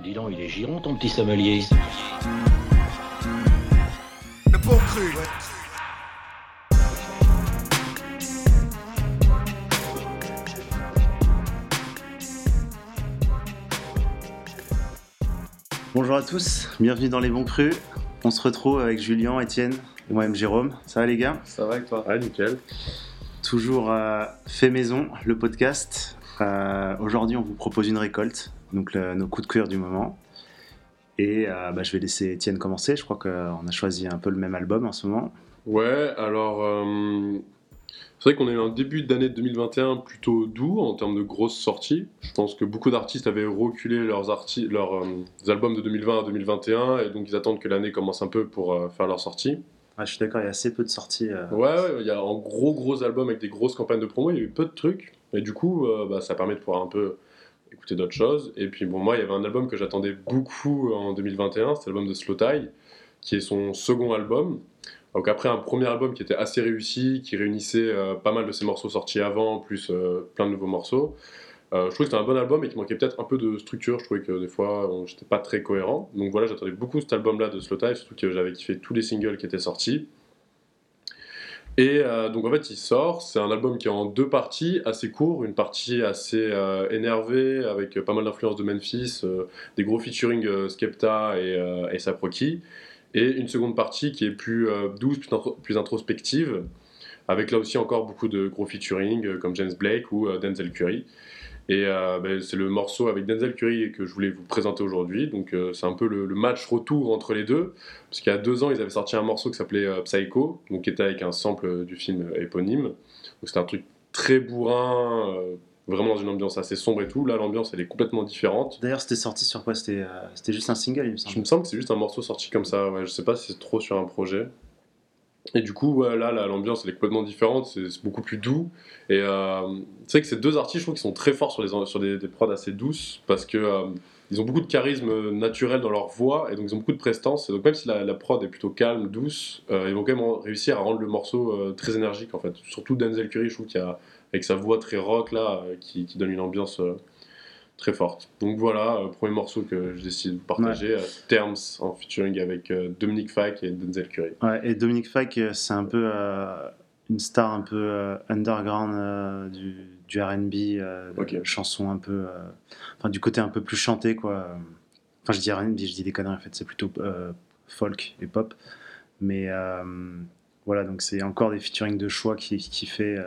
Dis donc, il est giron ton petit sommelier. Le bon cru, ouais. Bonjour à tous, bienvenue dans Les Bons Crus. On se retrouve avec Julien, Étienne et moi-même Jérôme. Ça va les gars? Ça va avec toi? Ouais, nickel. Toujours euh, fait maison, le podcast. Euh, Aujourd'hui, on vous propose une récolte, donc le- nos coups de cœur du moment. Et euh, bah, je vais laisser Étienne commencer. Je crois qu'on a choisi un peu le même album en ce moment. Ouais, alors euh, c'est vrai qu'on a eu un début d'année 2021 plutôt doux en termes de grosses sorties. Je pense que beaucoup d'artistes avaient reculé leurs, arti- leurs euh, albums de 2020 à 2021 et donc ils attendent que l'année commence un peu pour faire leurs sorties. Ah, je suis d'accord, il y a assez peu de sorties. Ouais, ouais, il y a un gros gros album avec des grosses campagnes de promo, il y a eu peu de trucs et du coup bah, ça permet de pouvoir un peu écouter d'autres choses. Et puis bon, moi il y avait un album que j'attendais beaucoup en 2021, c'est l'album de Slow qui est son second album. Donc après un premier album qui était assez réussi, qui réunissait euh, pas mal de ses morceaux sortis avant, plus euh, plein de nouveaux morceaux. Euh, je trouvais que c'était un bon album et qui manquait peut-être un peu de structure. Je trouvais que des fois, j'étais pas très cohérent. Donc voilà, j'attendais beaucoup cet album-là de Slow surtout que j'avais kiffé tous les singles qui étaient sortis. Et euh, donc en fait, il sort. C'est un album qui est en deux parties, assez court, une partie assez euh, énervée avec pas mal d'influences de Memphis, euh, des gros featuring euh, Skepta et, euh, et Sap Rocky, et une seconde partie qui est plus euh, douce, plus introspective, avec là aussi encore beaucoup de gros featuring euh, comme James Blake ou euh, Denzel Curry. Et euh, ben, c'est le morceau avec Denzel Curry que je voulais vous présenter aujourd'hui. Donc euh, c'est un peu le, le match retour entre les deux. Parce qu'il y a deux ans, ils avaient sorti un morceau qui s'appelait euh, Psycho, donc qui était avec un sample du film éponyme. Donc c'était un truc très bourrin, vraiment dans une ambiance assez sombre et tout. Là, l'ambiance, elle est complètement différente. D'ailleurs, c'était sorti sur quoi? C'était juste un single, il me Je semble. me semble que c'est juste un morceau sorti comme ça. Ouais, je sais pas si c'est trop sur un projet. Et du coup, ouais, là, l'ambiance, elle est complètement différente. C'est beaucoup plus doux. Et euh, c'est vrai que ces deux artistes, je trouve qu'ils sont très forts sur, les, sur des, des prods assez douces parce que euh, ont beaucoup de charisme naturel dans leur voix et donc ils ont beaucoup de prestance. Et donc même si la, la prod est plutôt calme, douce, euh, ils vont quand même réussir à rendre le morceau euh, très énergique en fait. Surtout Denzel Curry, je trouve qu'il y a avec sa voix très rock là, euh, qui, donne une ambiance euh, très forte. Donc voilà, euh, premier morceau que je décide de partager, euh, Terms en featuring avec euh, Dominique Fike et Denzel Curry. Ouais, et Dominique euh, c'est un peu une star un peu underground du, du RB, euh, de Ok. chansons un peu. enfin, du côté un peu plus chanté, quoi. Enfin, je dis RB, je dis des conneries, en fait, c'est plutôt folk et pop. Mais voilà, donc c'est encore des featuring de choix qui, qui fait. euh,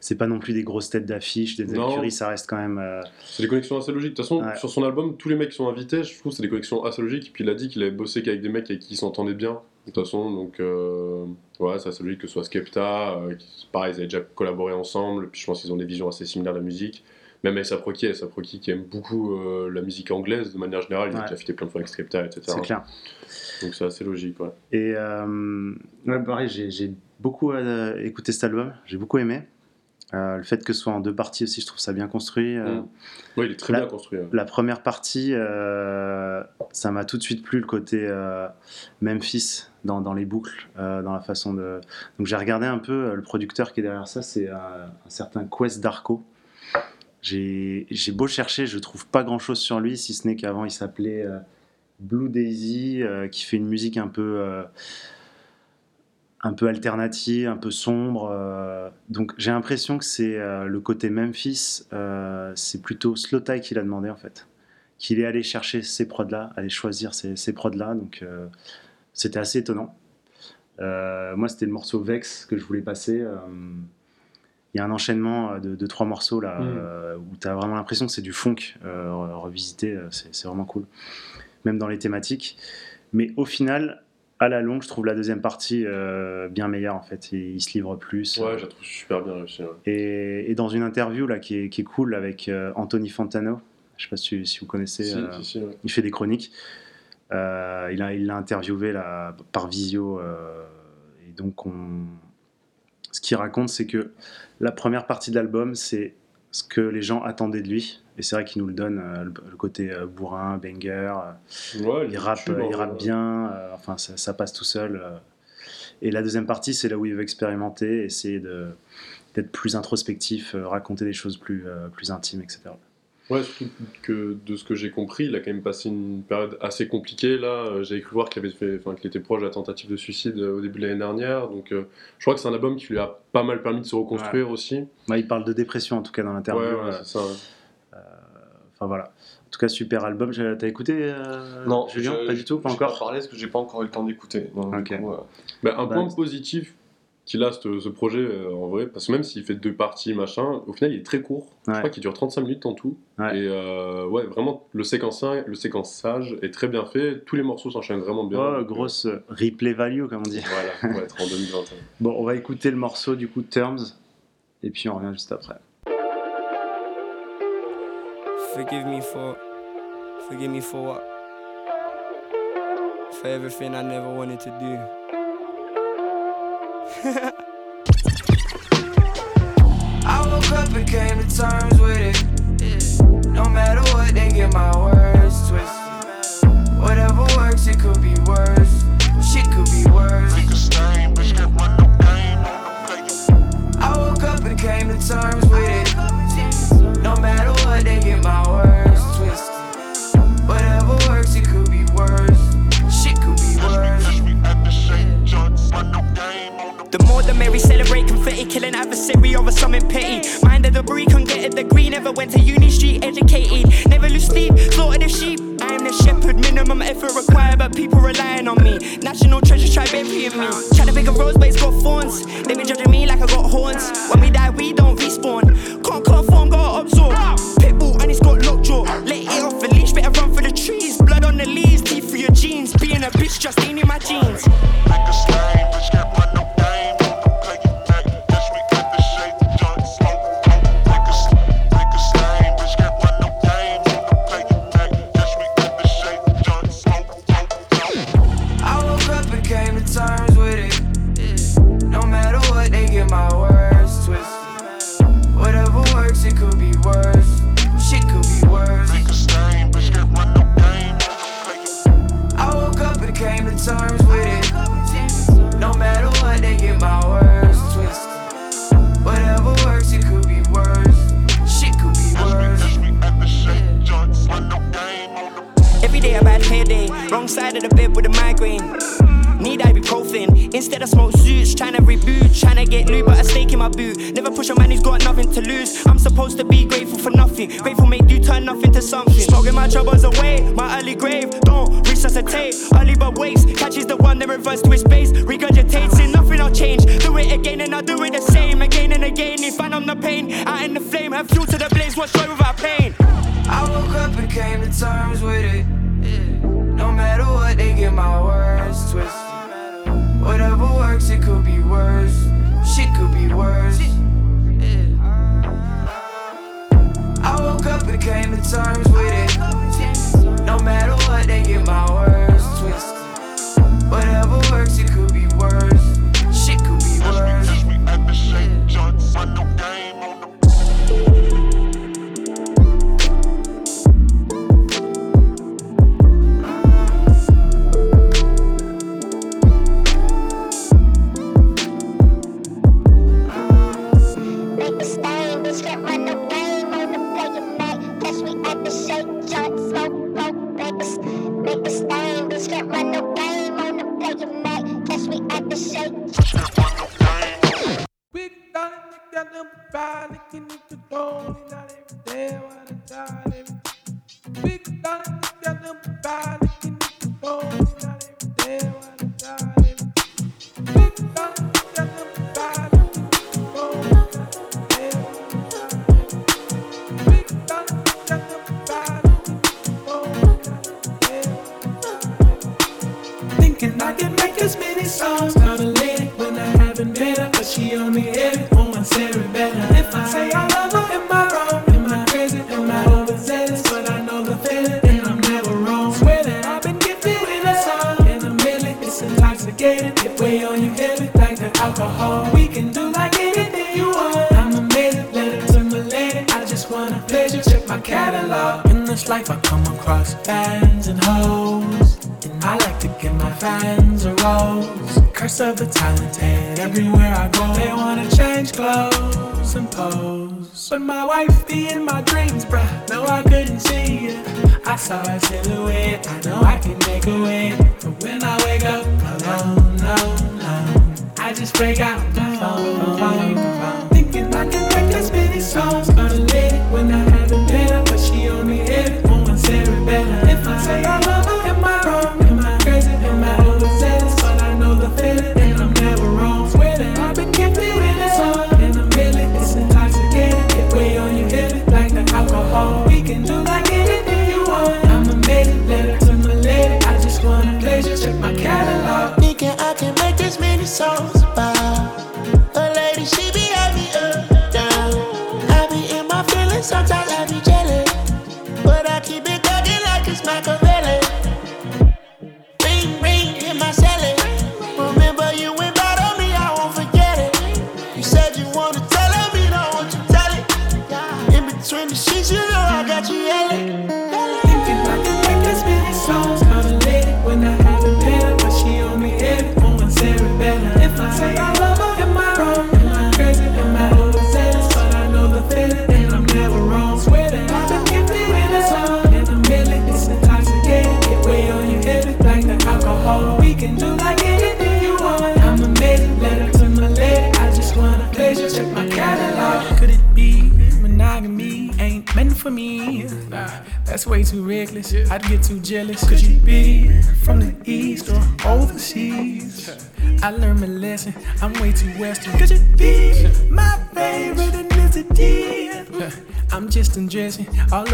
c'est pas non plus des grosses têtes d'affiche. Non. Curry, ça reste quand même. euh, C'est des connexions assez logiques. De toute façon, Ouais. sur son album, tous les mecs qui sont invités, je trouve c'est des connexions assez logiques. Et puis il a dit qu'il avait bossé qu'avec des mecs avec qui il s'entendait bien. De toute façon, donc euh, ouais, c'est assez logique que ce soit Skepta. euh, qui- pareil, ils avaient déjà collaboré ensemble. Puis je pense qu'ils ont des visions assez similaires de la musique. Même avec Rocky, et Rocky qui aime beaucoup euh, la musique anglaise de manière générale. Il a déjà fait plein de fois avec Skepta, etc. c'est clair. Donc c'est assez logique, ouais. Et euh, ouais, pareil, j'ai beaucoup euh, écouté cet album, j'ai beaucoup aimé. Euh, le fait que ce soit en deux parties aussi, je trouve ça bien construit. Euh, Mm. Ouais, il est très La- bien construit. ouais. La première partie, euh, ça m'a tout de suite plu le côté Memphis dans, dans les boucles, dans la façon de. Donc j'ai regardé un peu le producteur qui est derrière ça, c'est un certain Quest Darko. J'ai beau chercher, je trouve pas grand chose sur lui, si ce n'est qu'avant il s'appelait euh, Blue Daisy, euh, qui fait une musique un peu. euh, un peu alternative, un peu sombre. donc j'ai l'impression que c'est le côté Memphis, c'est plutôt Slow Tie qui l'a demandé en fait. Qu'il est allé chercher ces prods-là, aller choisir ces, ces prods-là. Donc c'était assez étonnant. Moi c'était le morceau Vex que je voulais passer. Il y a un enchaînement euh, de, de trois morceaux là Mm. euh, où tu as vraiment l'impression que c'est du funk euh, re- revisité, c'est c'est vraiment cool. Même dans les thématiques. Mais au final, à la longue, je trouve la deuxième partie euh, bien meilleure en fait. Il, il se livre plus. Ouais, je la trouve super bien réussi. ouais. Et, et dans une interview là qui est, qui est cool avec euh, Anthony Fantano, je sais pas si, si vous connaissez, Si, euh, si, si, ouais. il fait des chroniques. Euh, il l'a il l'a interviewé là, par visio. euh, et donc, on... ce qu'il raconte, c'est que la première partie de l'album, c'est ce que les gens attendaient de lui. Et c'est vrai qu'il nous le donne, euh, le, côté euh, bourrin, banger. euh, Ouais, il rappe, il rappe bien, enfin ça, ça passe tout seul. Et la deuxième partie, c'est là où il veut expérimenter, essayer d'être plus introspectif, raconter des choses plus, plus intimes, etc. Ouais, surtout que de ce que j'ai compris, il a quand même passé une période assez compliquée. Là, Euh, j'avais cru voir qu'il avait fait, enfin, qu'il était proche de la tentative de suicide euh, au début de l'année dernière. Donc, euh, je crois que c'est un album qui lui a pas mal permis de se reconstruire aussi. Ouais, il parle de dépression en tout cas dans l'interview. Ouais, ouais, euh, c'est ça. ouais. Enfin voilà. En tout cas, super album. T'as écouté euh, Non, Julien? je- Pas du tout, pas encore? pas parlé parce que j'ai pas encore eu le temps d'écouter. Euh, Bah, un Bah, point positif qu'il a ce, ce projet euh, en vrai, parce que même s'il fait deux parties, machin, au final il est très court. Ouais. Je crois qu'il dure 35 minutes en tout. Ouais. Et euh, ouais, vraiment, le séquençage, le séquençage est très bien fait. Tous les morceaux s'enchaînent vraiment bien. Oh, grosse euh, replay value, comme on dit. Voilà, pour être en 2021. Bon, on va écouter le morceau du coup Terms, et puis on revient juste après. Forgive me for, forgive me for what? For everything I never wanted to do. I woke up and came to terms with it. No matter what, they get my words twisted. Whatever works, it could be worse. Shit could be worse. I woke up and came to terms with it. The more the merry celebrate confetti, killing adversary over something petty. Mind the debris, can get a degree. Never went to uni street, educated. Never lose sleep, slaughtered the sheep. I am the shepherd, minimum effort required, but people relying on me. National treasure try burying me. Try to pick a rose, but it's got thorns. They been judging me like I got horns. When we die, we don't respawn. Can't conform, gotta absorb. Pitbull and it's got lockjaw. Let it off the leash, better run for the trees. Blood on the leaves, teeth for your jeans. Being a bitch just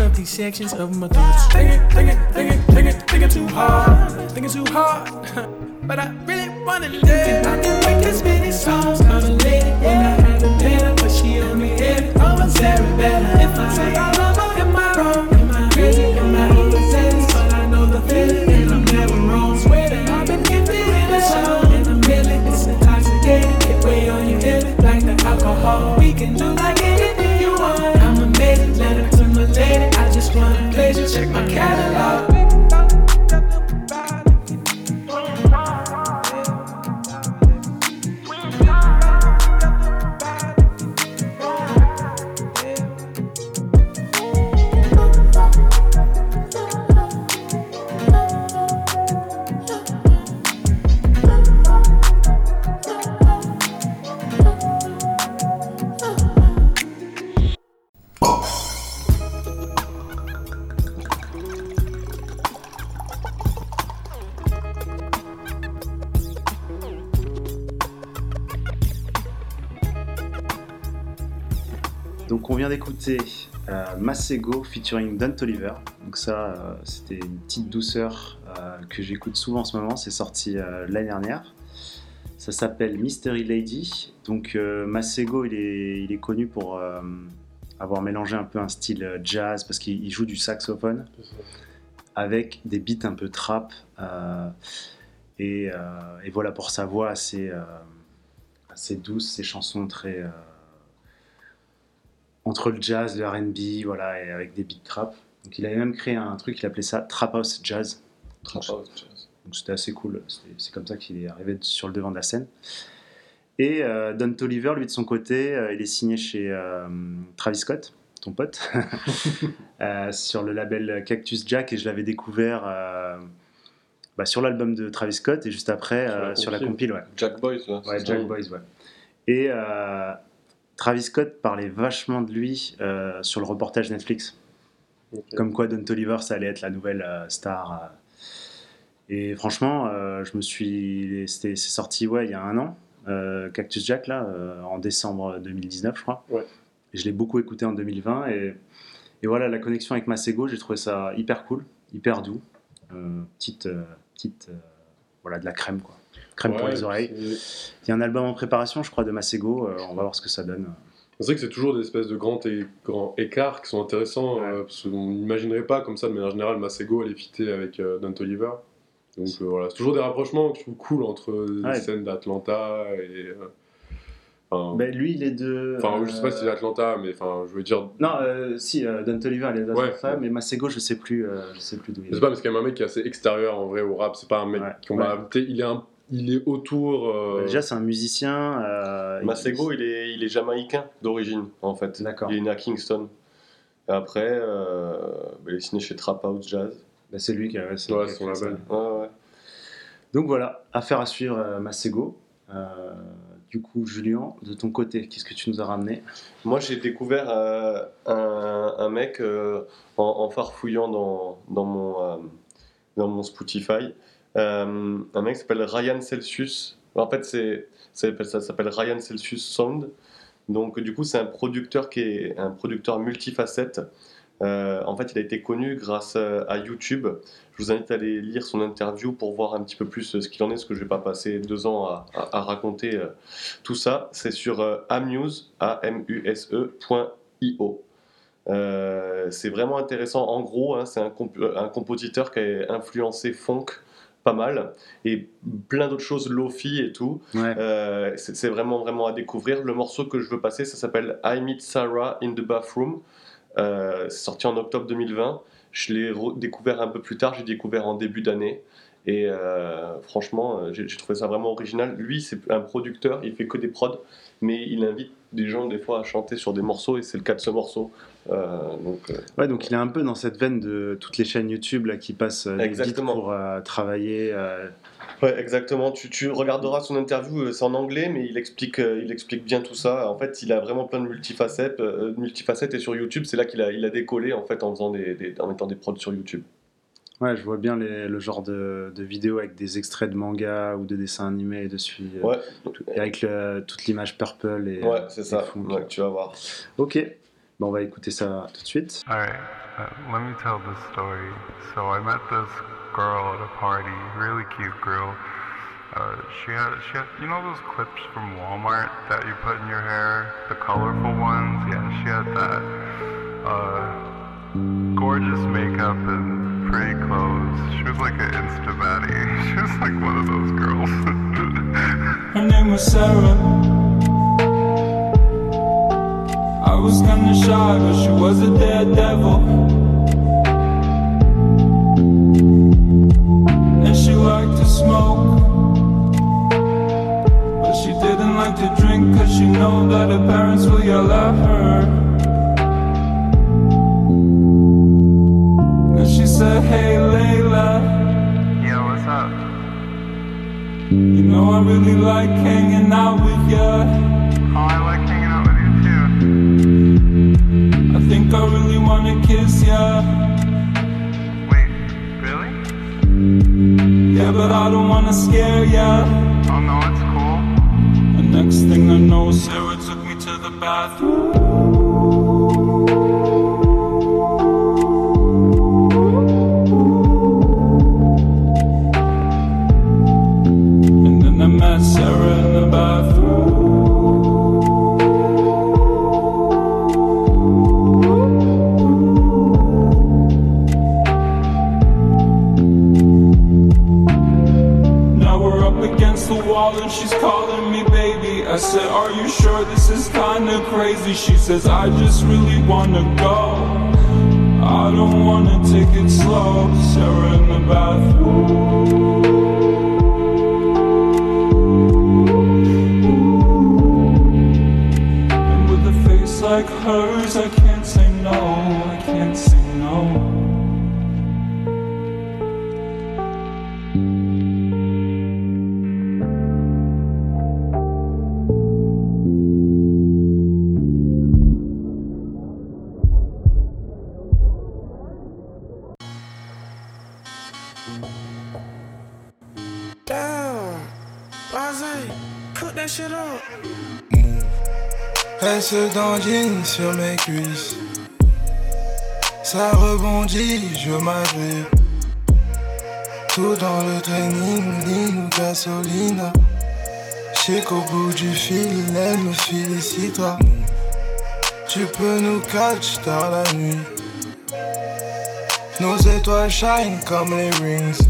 of these sections of my thoughts. Thinking, thinking, thinking, thinking, thinking too hard. Thinking too hard. But I really wanna live. Masego featuring Don Toliver. Donc ça, euh, c'était une petite douceur euh, que j'écoute souvent en ce moment. C'est sorti euh, l'année dernière. Ça s'appelle Mystery Lady. Donc Masego, il est, connu pour avoir mélangé un peu un style jazz parce qu'il il joue du saxophone avec des beats un peu trap. et, voilà pour sa voix assez douce, ses chansons très... entre le jazz, le R&B, voilà, et avec des beats trap. Donc il avait même créé un truc, il appelait ça Trap House Jazz. Trap house, jazz. Donc c'était assez cool. C'est comme ça qu'il est arrivé sur le devant de la scène. Et euh, Don Toliver, lui de son côté, euh, il est signé chez euh, Travis Scott, ton pote, euh, sur le label Cactus Jack, et je l'avais découvert bah, sur l'album de Travis Scott et juste après Sur la sur la compile. ouais. Jack Boys. Ouais, Jack Boys, ouais. Et euh, Travis Scott parlait vachement de lui euh, sur le reportage Netflix. Comme quoi Don Toliver, ça allait être la nouvelle euh, star. euh. Et franchement, je me suis. C'est sorti, ouais, il y a un an, Cactus Jack, là, en décembre 2019, je crois. Ouais. Et je l'ai beaucoup écouté en 2020. Et, et voilà, la connexion avec Masego, j'ai trouvé ça hyper cool, hyper doux. Petite. petite voilà, de la crème, quoi. Crème pour Ouais, les oreilles. Il y a un album en préparation, je crois, de Masego. euh, on va voir ce que ça donne. C'est vrai que c'est toujours des espèces de grands, et, grands écarts qui sont intéressants, euh, parce qu'on n'imaginerait pas comme ça de manière générale Masego elle est fitée avec euh, Don Toliver. Donc euh, voilà, c'est toujours des rapprochements que je trouve cool entre les Ouais. scènes d'Atlanta et. euh, enfin, Ben, lui, il est de. enfin, je sais pas euh, si c'est Atlanta, mais enfin, je veux dire. Non, euh, si, euh, Don Toliver, il est Ouais. d'Atlanta, mais Masego, je sais plus, euh, je sais plus d'où il Je sais est. pas, parce qu'il y a un mec qui est assez extérieur en vrai au rap, c'est pas un mec Ouais. qu'on va. Il est un il est autour. euh, Déjà, c'est un musicien. euh, Masego, il est, il est jamaïcain d'origine, en fait. D'accord. Il est né à Kingston. Et après, euh, bah, il est signé chez Trap House Jazz. bah, c'est lui qui a. Ouais, lui qui a son label. Ouais, ouais. Donc voilà, affaire à suivre, euh, Masego. Euh, du coup, Julien, de ton côté, qu'est-ce que tu nous as ramené? Moi, j'ai découvert euh, un, un mec euh, en, en farfouillant dans, dans, mon, euh, dans mon Spotify. Euh, un mec s'appelle Ryan Celsius. En fait, ça s'appelle- Ryan Celsius Sound. Donc, du coup, c'est un producteur qui est un producteur multifacette. Euh, en fait, il a été connu grâce euh, à YouTube. Je vous invite à aller lire son interview pour voir un petit peu plus ce qu'il en est, parce que je vais pas passer deux ans à, raconter tout ça. C'est sur euh, amuse, a m u s point .io. Euh, c'est vraiment intéressant. En gros, hein, c'est un compositeur qui a influencé funk pas mal et plein d'autres choses, lofi et tout. Ouais. Euh, c'est vraiment vraiment à découvrir. Le morceau que je veux passer, ça s'appelle I Meet Sarah in the Bathroom. Euh, c'est sorti en octobre 2020. Je l'ai découvert un peu plus tard. J'ai découvert en début d'année. Et euh, franchement, j'ai trouvé ça vraiment original. Lui, c'est un producteur. Il fait que des prods, mais il invite des gens des fois à chanter sur des morceaux. Et c'est le cas de ce morceau. Euh, donc, euh, Ouais, donc il est un peu dans cette veine de toutes les chaînes YouTube là, qui passent euh, Exactement. pour euh, travailler. Ouais, exactement. Tu, tu regarderas son interview, c'est en anglais, mais il explique, il explique bien tout ça. En fait, il a vraiment plein de multifacettes, multifacettes et sur YouTube, c'est là qu'il a, il a décollé en fait en faisant des, des- en mettant des prods sur YouTube. Ouais, je vois bien les- le genre de, de vidéos avec des extraits de manga ou de dessins animés dessus. euh, Ouais, tout- et avec le- toute l'image purple et. ouais, euh, c'est et ça. Ouais, tu vas voir. Ok, bon, on va écouter ça tout de suite. Alright, uh, let me tell the story. So I met this girl at a party, really cute girl. Uh, she had, she had, you know those clips from Walmart that you put in your hair, the colorful ones? Yeah, she had that. Uh, gorgeous makeup and clothes. She was like an insta baddie. She was like one of those girls. Her name was Sarah. I was kinda shy, but she was a daredevil. And she liked to smoke. But she didn't like to drink, cause she know that her parents will yell at her. Said, Hey Layla. yeah, what's up? You know I really like hanging out with ya. Oh, I like hanging out with you too. I think I really wanna kiss ya. Wait, really? Yeah, but I don't wanna scare ya. Oh no, it's cool. The next thing I know, Sarah took me to the bathroom. Said, Are you sure this is kinda crazy? She says, I just really wanna go. I don't wanna take it slow. Sarah in the bathroom. And with a face like hers, I can't say no. I can't say no. Elle se dandine sur mes cuisses. Ça rebondit, je m'agrippe. Tout dans le training, ligne ou gasolina. J'sais qu'au bout du fil, elle me félicitera. Tu peux nous catch dans la nuit. Nos étoiles shine comme les rings.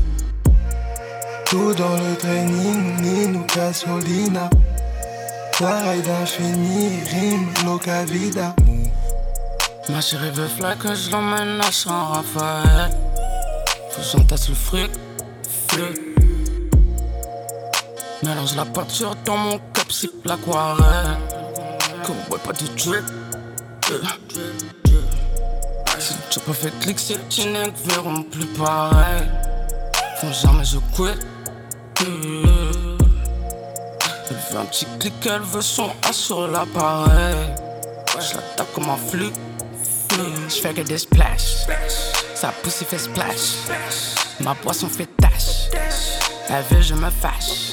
Tout dans le training, ligne ou gasolina. Pareil d'infini, rime, loca vida. Ma chérie veut fly que je l'emmène à Saint-Raphaël. Faut que j'entasse le fric, fric. Mélange la peinture dans mon sip l'aquarelle. Que ouais, pas de drip. Si tu pas fait clic, ces petits nègres verront plus pareil. Font jamais je quitte. Elle veut un petit clic, elle veut son A sur l'appareil. Je la tape comme un flic. Je fais que des splash. Sa pousse, il fait splash. Ma poisson fait tache. Elle veut, je me fâche.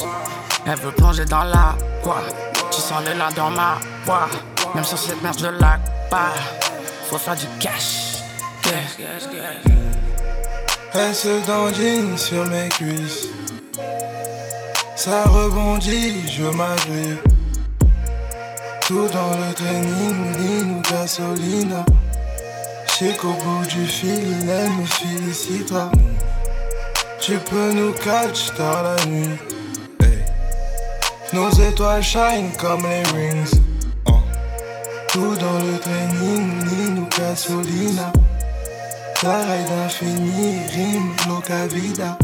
Elle veut plonger dans la quoi. Tu sens le là dans ma voix. Même sur cette merde, je la pas. Faut faire du cash. Yeah. Elle se dandine sur mes cuisses. Ça rebondit, je m'agrippe. Tout dans le training, ligne ou gasoline. J'sais qu'au bout du fil, elle me félicitera. Tu peux nous catch dans la nuit. Nos étoiles shine comme les rings. Uh. Tout dans le training, ligne ou gasolina. La raille d'infini, rime, loca vida.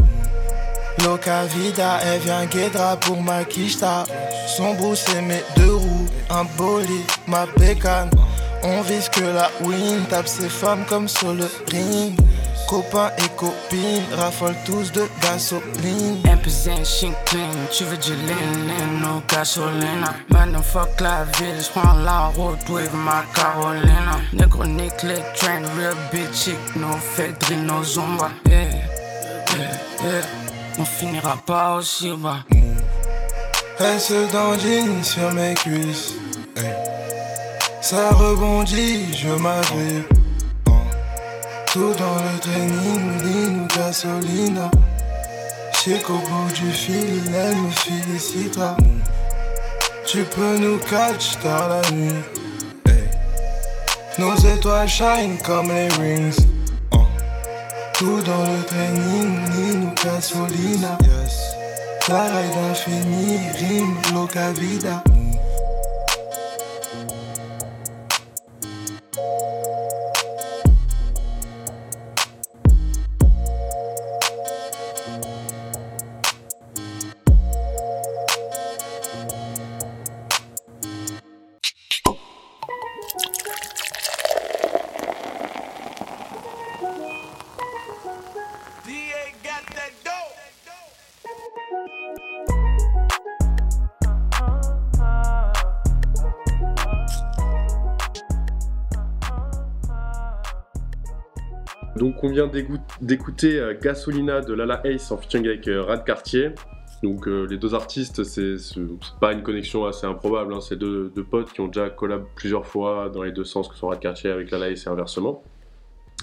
Loca vida, elle vient guédra pour ma quicheta. Son bout c'est mes deux roues, un bolide, ma bécane. On vise que la win, tape ses femmes comme sur le ring. Copains et copines raffolent tous de gasoline. Zen, chink clean, tu veux du lean, no gasolina. Maintenant fuck la ville, j'prends la route with ma Carolina. Négro nique les train, real bitch no Fedri, no Zumba. Yeah, yeah, yeah. On finira pas aussi bas. Elle se dandine sur mes cuisses. Ça rebondit, je m'agrippe. Tout dans le training, ligne ou gasolina. J'sais qu'au bout du fil, elle me félicitera. Tu peux nous catch dans la nuit. Nos étoiles shine comme les rings. Tout dans le training, ou gasolina. La raille d'infini, rime, loca vida. Vient d'écouter euh, Gasolina de Lala Ace en featuring avec euh, Rad Cartier. Donc euh, les deux artistes, c'est pas une connexion assez improbable, hein. c'est deux, potes qui ont déjà collab plusieurs fois dans les deux sens, que ce soit Rad Cartier avec Lala Ace et inversement.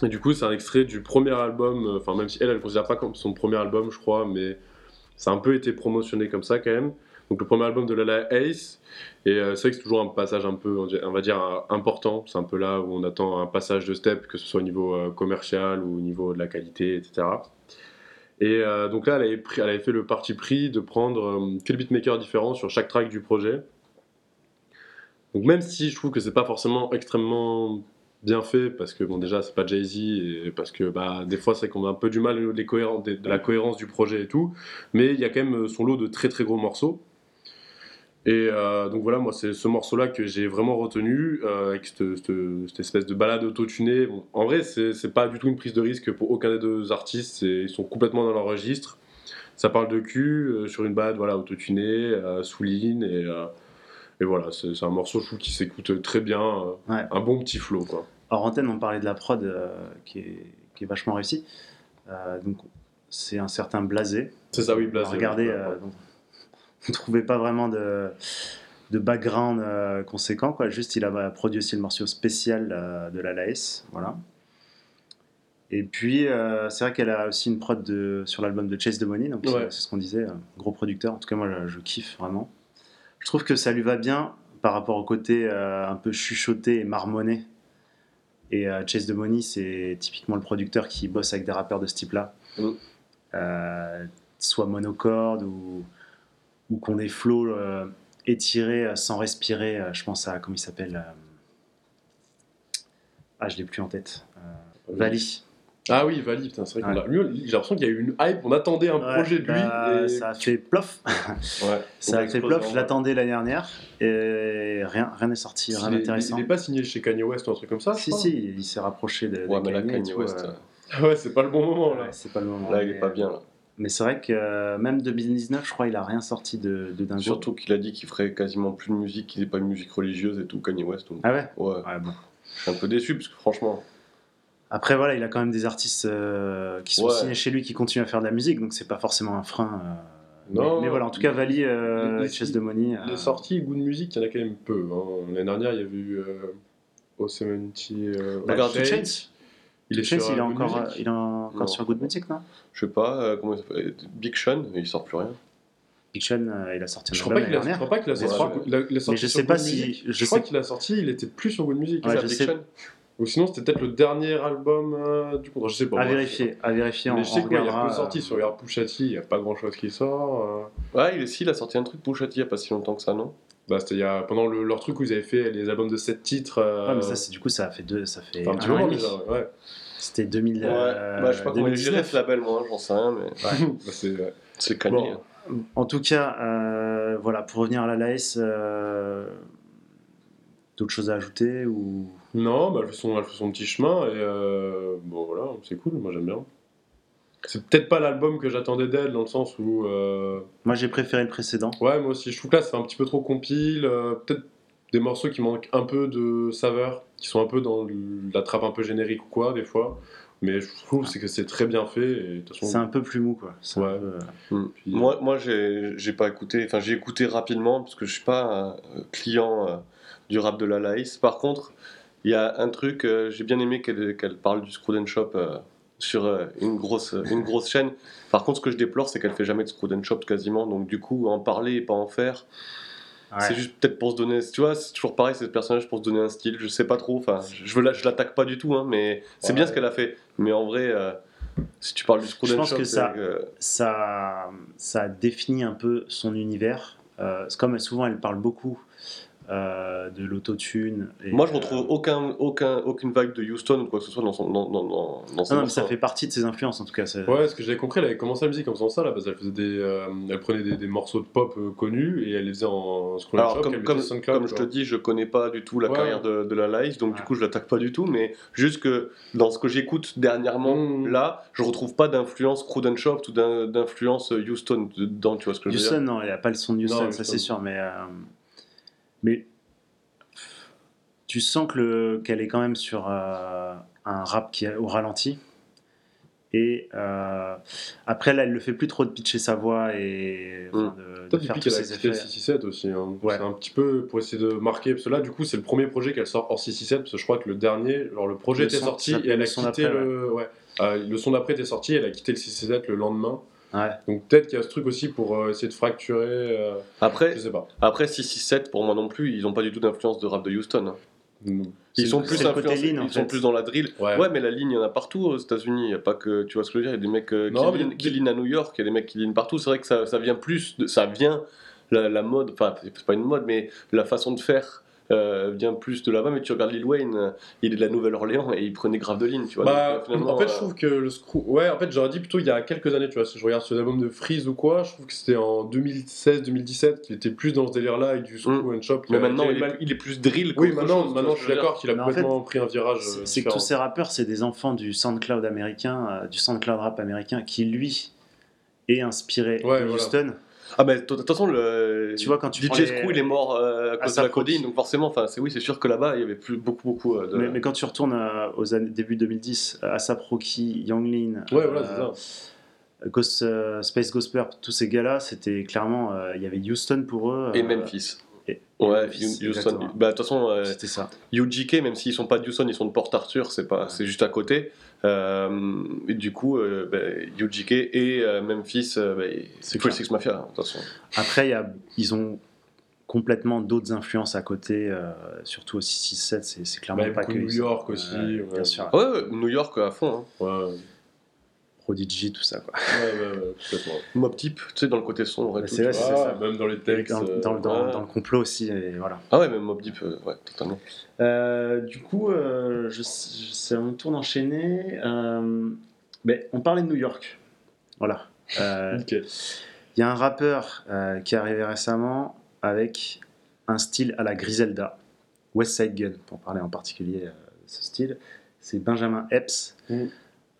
Et du coup c'est un extrait du premier album, enfin même si elle, elle ne considère pas comme son premier album je crois, mais ça a un peu été promotionné comme ça quand même. Donc le premier album de Lala Ace, et euh, c'est vrai que c'est toujours un passage un peu, on va dire, un- important. C'est un peu là où on attend un passage de step, que ce soit au niveau euh, commercial ou au niveau de la qualité, etc. Et euh, donc là, elle avait, fait le parti pris de prendre euh, que le beatmaker différent sur chaque track du projet. Donc même si je trouve que c'est pas forcément extrêmement bien fait, parce que bon déjà c'est pas Jay-Z, et parce que bah, des fois c'est qu'on a un peu du mal au des de, la cohérence du projet et tout, mais il y a quand même euh, son lot de très très gros morceaux. Et euh, donc voilà, moi c'est ce morceau-là que j'ai vraiment retenu, euh, avec cette, cette- cette espèce de balade autotunée. Bon, en vrai, c'est pas du tout une prise de risque pour aucun des deux artistes, ils sont complètement dans leur registre. Ça parle de cul, euh, sur une balade voilà, autotunée, euh, sous ligne, et, et voilà, c'est un morceau je trouve qui s'écoute très bien, Ouais. un bon petit flow quoi. Hors antenne, on parlait de la prod euh, qui, est, qui est vachement réussie. Euh, donc, c'est un certain Blasé. C'est ça, oui, Blasé, Regardez, ouais. euh, donc, on ne trouvait pas vraiment de, de background euh, conséquent. Quoi. Juste, il a produit aussi le morceau spécial euh, de la LAS. Voilà. Et puis, euh, c'est vrai qu'elle a aussi une prod de, sur l'album de Chase the Money. Donc, Ouais. c'est- ce qu'on disait. Gros producteur. En tout cas, moi, je, je kiffe vraiment. Je trouve que ça lui va bien par rapport au côté un peu chuchoté et marmonné. Et Chase the Money, c'est typiquement le producteur qui bosse avec des rappeurs de ce type-là. Mm. Soit monocorde ou, ou qu'on des flows euh, étirés euh, sans respirer. Euh, je pense à, comment il s'appelle Ah, je l'ai plus en tête. Vali. Ah oui, Vali, putain, c'est vrai qu'on a. Lui, j'ai l'impression qu'il y a eu une hype, on attendait un Ouais, projet de lui. bah, et... Ça a fait plof. Ouais. ça a fait plof. Je l'attendais l'année dernière et rien rien n'est sorti, rien d'intéressant. il est pas signé chez Kanye West ou un truc comme ça Si, si, il s'est rapproché de, de Ouais, mais là, Kanye Kanye West, euh, Ouais, c'est pas le bon moment là. c'est pas le moment. là, il est pas bien. Là. Mais c'est vrai que euh, même 2019, je crois, il a rien sorti de, de dingo. Surtout qu'il a dit qu'il ferait quasiment plus de musique, qu'il n'est pas une musique religieuse et tout, Kanye West. donc- Ah ouais? Ouais, Ouais, bon. je suis un peu déçu parce que franchement. Après, voilà, il a quand même des artistes euh, qui sont Ouais. signés chez lui qui continuent à faire de la musique, donc c'est pas forcément un frein. euh, Non, mais, mais voilà, en tout cas, Vali, euh, les- de Money. Les euh, sorties, goût de musique, il y en a quand même peu. hein. L'année dernière, il y avait eu euh, Osementi. Euh, bah. Chainz. Il est sur, il est euh, encore, euh, il est encore Non. sur Good Music, non? Je sais pas, euh, comment il s'appelle Big Sean, il sort plus rien. Big Sean, euh, il a sorti un Je album l'année je crois dernière. pas qu'il a Mais sorti. je- il a- il a sorti mais je sur sais pas Good si- Music. je Je, crois sais- qu'il a sorti, il était plus sur Good Music. Ouais, C'est je Big sais- Sean Ou sinon, c'était peut-être le dernier album euh, du contrat. Je sais pas. à moi, vérifier, à vérifier, je sais pas. on, Mais je sais on qu'il y a peu sorti. euh, Sur Regarde il n'y a pas grand chose qui sort. euh. Ouais, il, est, si, il a sorti un truc T il y a pas si longtemps que ça, non? Bah, c'était il y a- pendant le- leur truc où ils avaient fait les albums de 7 titres. euh, Ouais, mais ça, c'est du coup, ça a fait deux, ça fait enfin, un petit moment déjà. Ouais. C'était 2000. Ouais, euh, bah, je sais pas comment 2019. ce label, moi, j'en sais rien, mais Bah, c'est, ouais. c'est. Bon. hein. En tout cas, euh, voilà, pour revenir à la LAS, euh, d'autres choses à ajouter ou? Non, bah, elle, fait son, elle fait son petit chemin et euh, bon voilà, c'est cool, moi j'aime bien. C'est peut-être pas l'album que j'attendais d'elle dans le sens où. euh, Moi, j'ai préféré le précédent. Ouais, moi aussi, je trouve que là c'est un petit peu trop compile, euh, peut-être des morceaux qui manquent un peu de saveur, qui sont un peu dans la trappe un peu générique ou quoi, des fois. Mais je trouve c'est que c'est très bien fait façon. C'est un peu plus mou, quoi. Ouais. peu, euh, Mm. Puis- Moi, moi j'ai j'ai pas écouté, enfin j'ai écouté rapidement parce que je suis pas un euh, client euh, du rap de la Laïs. Par contre, il y a un truc, euh, j'ai bien aimé qu'elle parle du and Shop euh, sur euh, une, grosse, une grosse chaîne. Par contre, ce que je déplore, c'est qu'elle fait jamais de Screw and Shop quasiment. Donc, du coup, en parler et pas en faire, c'est juste peut-être pour se donner. Tu vois, c'est toujours pareil, c'est ce personnage pour se donner un style. Je sais pas trop. Enfin, je, la- je l'attaque pas du tout, hein, mais c'est Ouais. bien ce qu'elle a fait. Mais en vrai, euh, si tu parles du Screw Je pense Shop, que ça- ça, ça définit un peu son univers. Euh, comme souvent, elle parle beaucoup euh, de l'autotune. Moi, je euh, retrouve aucun, aucun, aucune vague de Houston ou quoi que ce soit dans son dans, dans, dans, dans son Non, mais ça fait partie de ses influences en tout cas. Ouais, ce que j'avais compris, elle avait commencé la musique en faisant ça, là, parce qu'elle faisait des, euh, elle prenait des, des morceaux de pop euh, connus et elle les faisait en scroll Alors, shop, comme, comme, SoundCloud, comme je te dis, je connais pas du tout la Ouais. carrière de, de la Live, donc du coup, je l'attaque pas du tout, mais juste que dans ce que j'écoute dernièrement, Mm. là, je retrouve pas d'influence Crowd and Shop ou d'in- d'influence Houston dedans, tu vois ce que je veux Houston, dire non, il n'y a pas le son de Houston, Non, ça Houston. c'est sûr, mais, euh, mais tu sens que le- qu'elle est quand même sur euh, un rap qui est au ralenti. Et euh, après, là, elle le fait plus trop de pitcher sa voix et enfin, de, de. Peut-être faire tous qu'elle a ses quitté le effets. 667 aussi. hein. Ouais. C'est un petit peu pour essayer de marquer. Parce que là, du coup, c'est le premier projet qu'elle sort hors 667. Parce que je crois que le dernier, genre le projet Le était son, sorti et elle a quitté le. Ouais. Euh, le son d'après était sorti, elle a quitté le 667 le lendemain. Ouais. Donc peut-être qu'il y a ce truc aussi pour euh, essayer de fracturer. euh, Après, je sais pas. après 667, pour moi non plus, ils ont pas du tout d'influence de rap de Houston. Ils sont plus en ils sont fait. plus dans la drill. Ouais. Ouais. mais la ligne, il y en a partout aux États-Unis. Il y a pas que, tu vois ce que je veux dire, il y a des mecs euh, Non, qui, lean à New York, il y a des mecs qui lean partout. C'est vrai que ça, ça vient plus, de, ça vient la, la mode, enfin c'est pas une mode, mais la façon de faire euh, vient plus de là-bas. Mais tu regardes Lil Wayne, euh, il est de la Nouvelle-Orléans et il prenait grave de ligne, tu vois. Bah, Donc, euh, en fait, euh, je trouve que le screw. Ouais, en fait, j'aurais dit plutôt il y a quelques années, tu vois. Si je regarde sur l'album de Freeze ou quoi, je trouve que c'était en 2016-2017 qu'il était plus dans ce délire-là avec du screw and shop. mais maintenant, il est, mal- il est plus drill. Oui, maintenant, chose, maintenant je suis d'accord qu'il a Mais en fait, complètement pris un virage. C'est que tous ces rappeurs, c'est des enfants du SoundCloud américain, euh, du SoundCloud rap américain, qui lui est inspiré Ouais, de voilà. Ah bah de toute façon le Tu vois, quand tu DJ Screw il est mort euh, à cause de la codine donc forcément enfin c'est oui c'est sûr que là-bas il y avait plus beaucoup beaucoup euh, de Mais, mais quand tu retournes euh, aux années début 2010, euh, ASAP Rocky, Ouais, voilà, ça. Ghost, Space Ghoster, tous ces gars-là, c'était clairement, il y avait Houston pour eux. et Memphis. Et- Ouais, Houston. Bah de toute façon euh, C'était ça. UGK même s'ils sont pas de Houston ils sont de Port Arthur c'est pas c'est juste à côté. Euh, et du coup euh, bah, UGK et euh, Memphis euh, bah, c'est. Free Six Mafia hein, de toute façon. Après, il y a, ils ont complètement d'autres influences à côté, euh, surtout au 667, c'est c'est clairement Bah, pas que New York aussi. Bien sûr. Ouais, ouais, New York à fond. hein. Ouais. Prodigy, tout ça. Quoi. Ouais, ouais, ouais, complètement. Mob Deep, tu sais, dans le côté sombre et Bah, tout. c'est vrai, c'est ça. Même dans les textes. Dans, euh, dans- ouais. dans le complot aussi, et voilà. Ah ouais, mais Mob Deep, euh, ouais, totalement. Euh, du coup, euh, je, c'est à mon tour d'enchaîner. Euh, ben, on parlait de New York. Voilà. Euh. Il y a un rappeur euh, qui est arrivé récemment avec un style à la Griselda, West Side Gun, pour parler en particulier euh, de ce style. C'est Benjamin Epps. Mm.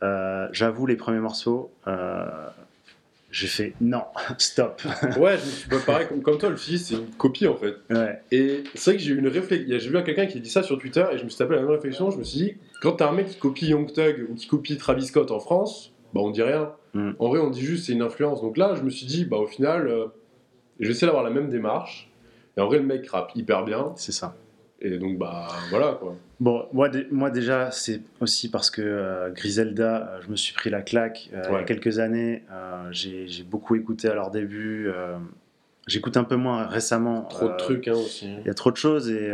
Euh, J'avoue, les premiers morceaux, euh, j'ai fait non, stop. Ouais, je me suis- pareil, comme, comme toi, le fils, c'est une copie en fait. Ouais. Et c'est vrai que j'ai eu une réflexion. J'ai vu quelqu'un qui dit ça sur Twitter et je me suis tapé la même réflexion. Je me suis dit, quand t'as un mec qui copie Young Thug ou qui copie Travis Scott en France, bah on dit rien. Mm. En vrai, on dit juste c'est une influence. Donc là, je me suis dit, bah au final, euh, je vais essayer d'avoir la même démarche. Et en vrai, le mec rappe hyper bien. C'est ça. Et donc, bah voilà quoi. Bon, moi, moi déjà, c'est aussi parce que euh, Griselda, euh, je me suis pris la claque euh, il y a quelques années. J'ai beaucoup écouté à leur début. J'écoute un peu moins récemment. Trop de trucs hein, aussi. Il y a trop de choses et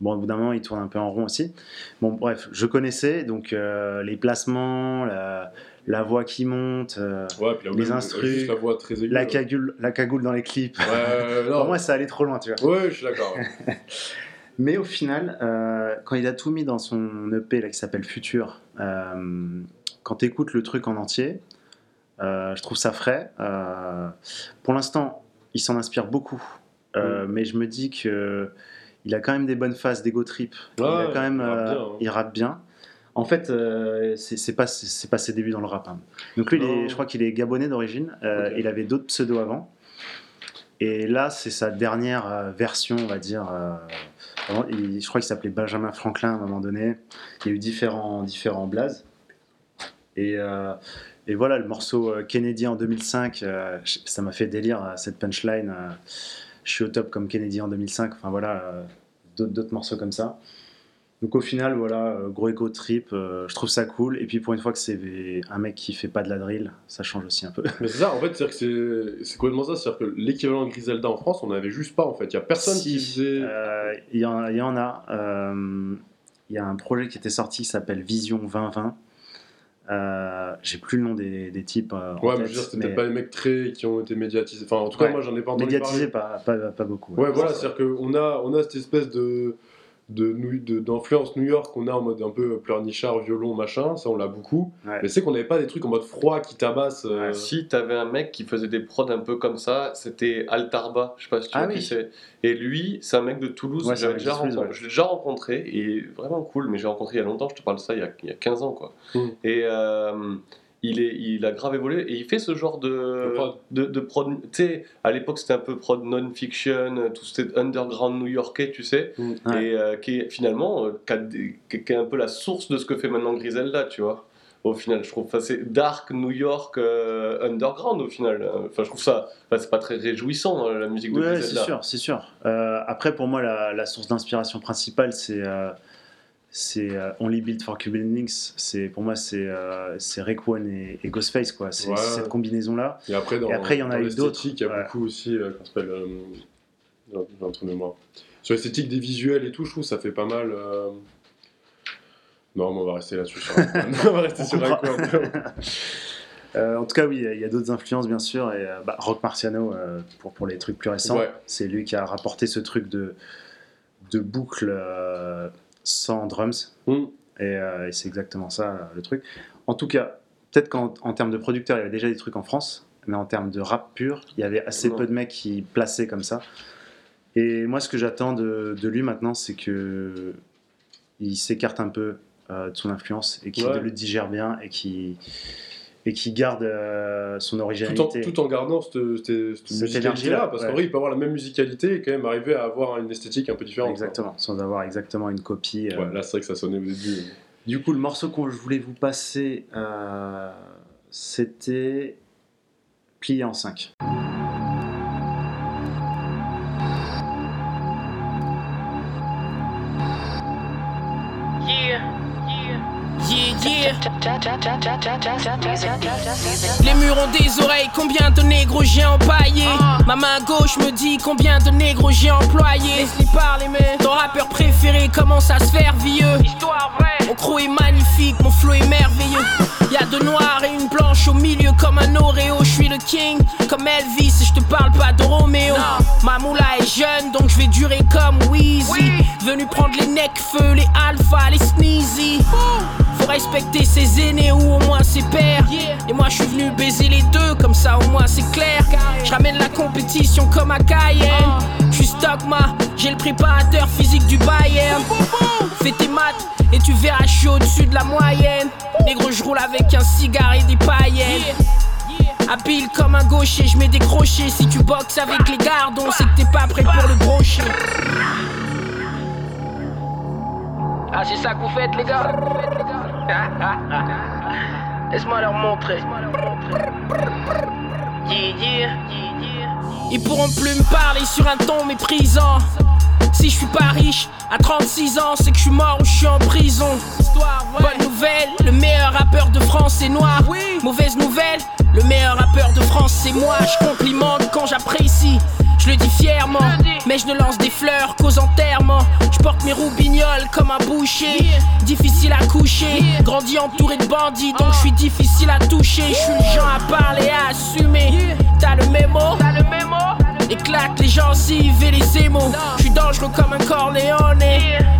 bon, au bout d'un moment, il tourne un peu en rond aussi. Bon, bref, je connaissais donc les placements, la, la voix qui monte, euh, Ouais, puis là, les instrus, la voix très aiguë. la ouais. cagoule, la cagoule dans les clips. Ouais. Pour moi, ça allait trop loin, tu vois. Ouais, je suis d'accord. Mais au final, euh, quand il a tout mis dans son EP là, qui s'appelle Futur, euh, quand tu écoutes le truc en entier, euh, je trouve ça frais. Pour l'instant, il s'en inspire beaucoup. Euh, Mais je me dis que il a quand même des bonnes phases d'ego trip. il, a Ouais, quand même, il rappe bien, hein. il rappe bien. En fait, euh, c'est pas, ses débuts dans le rap. hein. Donc lui, il est- je crois qu'il est gabonais d'origine. Euh. Il avait d'autres pseudos avant. Et là, c'est sa dernière version, on va dire. euh, il- je crois qu'il s'appelait Benjamin Franklin à un moment donné. Il y a eu différents, différents blazes. Et, euh, voilà, le morceau euh, Kennedy en 2005, euh, ça m'a fait délire cette punchline. je suis au top comme Kennedy en 2005. Enfin voilà, d'autres morceaux comme ça. Donc au final, voilà, euh, gros écho trip, euh, je trouve ça cool. Et puis pour une fois que c'est un mec qui fait pas de la drill, ça change aussi un peu. Mais c'est ça, en fait, c'est-à-dire que c'est- c'est complètement ça. C'est-à-dire que l'équivalent de Griselda en France, on n'avait juste pas en fait. Il y a personne Si, qui faisait. euh, Il y, en- il y en a. euh, Il y a un projet qui était sorti qui s'appelle Vision 2020. Euh, J'ai plus le nom des, des types. euh, en Ouais, mais tête, je veux dire, c'était mais pas les mecs très qui ont été médiatisés. Enfin, en tout cas, Ouais. moi, j'en ai pas entendu médiatisé, parler. pas, pas, pas beaucoup. Ouais, voilà, c'est-à-dire qu'on a, on a cette espèce de de nou- de- d'influence New York qu'on a en mode un peu pleurnichard, violon, machin, ça on l'a beaucoup. Ouais. Mais c'est qu'on n'avait pas des trucs en mode froid qui tabassent. euh, Si t'avais un mec qui faisait des prods un peu comme ça, c'était Altarba, je sais pas si tu Ah vois qui c'est. Et lui, c'est un mec de Toulouse, Ouais, j'avais déjà de je l'ai déjà rencontré, et vraiment cool, mais j'ai rencontré il y a longtemps, je te parle de ça il y a, il y a 15 ans quoi. Mm. Et euh, il, est, il a grave évolué, et il fait ce genre de, De prod. de, de prod. Tu sais, à l'époque c'était un peu prod non-fiction, tout c'était underground new-yorkais, tu sais, Mm. Ouais. et euh, qui est finalement euh, qui, a qui- est un peu la source de ce que fait maintenant Griselda, tu vois. Au final, je trouve, enfin, c'est dark New York euh, underground au final. Enfin, je trouve ça, enfin, c'est pas très réjouissant la musique de Ouais, c'est Griselda. sûr, c'est sûr. Après, pour moi, la, la source d'inspiration principale, c'est c'est euh, Only Built for Links. C'est pour moi, c'est euh, c'est One et, et Ghostface, quoi. C'est Ouais. cette combinaison là. Et après, dans, Et après, il y en a eu d'autres. Il y a Ouais. beaucoup aussi, euh, ça s'appelle euh, trou de mémoire. Sur l'esthétique des visuels et tout, je trouve ça fait pas mal. euh, Non, mais on va rester là-dessus. Sur on va rester On sur. Euh, en tout cas, oui, il y a- d'autres influences, bien sûr. Et euh, bah, Rock Marciano, euh, pour, pour les trucs plus récents, Ouais. c'est lui qui a rapporté ce truc de, de boucle euh, sans drums. Mm. Et, euh, et c'est exactement ça, euh, le truc. En tout cas, peut-être qu'en en termes de producteurs, il y avait déjà des trucs en France, mais en termes de rap pur, il y avait assez Non. peu de mecs qui plaçaient comme ça. Et moi, ce que j'attends de, de lui maintenant, c'est que il s'écarte un peu euh, de son influence et qu'il Ouais. le digère bien et qu'il et qui garde euh, son tout, en, originalité. tout en gardant cette, cette, cette Cette musicalité-là. Parce ouais. qu'en vrai, il peut avoir la même musicalité et quand même arriver à avoir une esthétique un peu différente. quoi. Exactement, sans avoir exactement une copie. euh. Ouais, là, c'est vrai que ça sonnait au début. Du coup, le morceau que je voulais vous passer, euh, c'était Plié en 5. Les murs ont des oreilles, combien de négros j'ai empaillé Ma main gauche me dit combien de négros j'ai employé Laisse-les parler mais ton rappeur préféré commence à se faire vieux Histoire vraie. Mon crew est magnifique, mon flow est merveilleux Y'a deux noirs et une blanche au milieu comme un Oreo. Je suis le king comme Elvis et je te parle pas de Roméo. Ma moula est jeune donc je vais durer comme Weezy. Venu prendre les necks-feux, les alpha, les sneezy. Faut respecter ses aînés ou au moins ses pères. Et moi je suis venu baiser les deux, comme ça au moins c'est clair. Je ramène la compétition comme à Cayenne. Je suis Stockma, j'ai le préparateur physique du Bayern. Fais tes maths et tu verras, je suis au-dessus de la moyenne. Négro, je roule avec un cigare et des paillettes. Habile comme un gaucher, je mets des crochets. Si tu boxes avec les gardons, c'est que t'es pas prêt pour le brocher. Ah, c'est ça que vous faites, les gars Laisse-moi leur montrer. Yeah, yeah, Ils pourront plus me parler sur un ton méprisant. Si je suis pas riche, à 36 ans, c'est que je suis mort ou je suis en prison. Bonne nouvelle, le meilleur rappeur de France est noir. Mauvaise nouvelle, le meilleur rappeur de France c'est moi. Je complimente quand j'apprécie. Je le dis fièrement, mais je ne lance des fleurs qu'aux enterrements. Je porte mes roubignoles comme un boucher. Difficile à coucher, grandi entouré de bandits, donc je suis difficile à toucher. Je suis le genre à parler, à assumer. T'as le mémo, t'as le mémo? Éclate les gencives et les émaux. Je suis dangereux comme un corléone.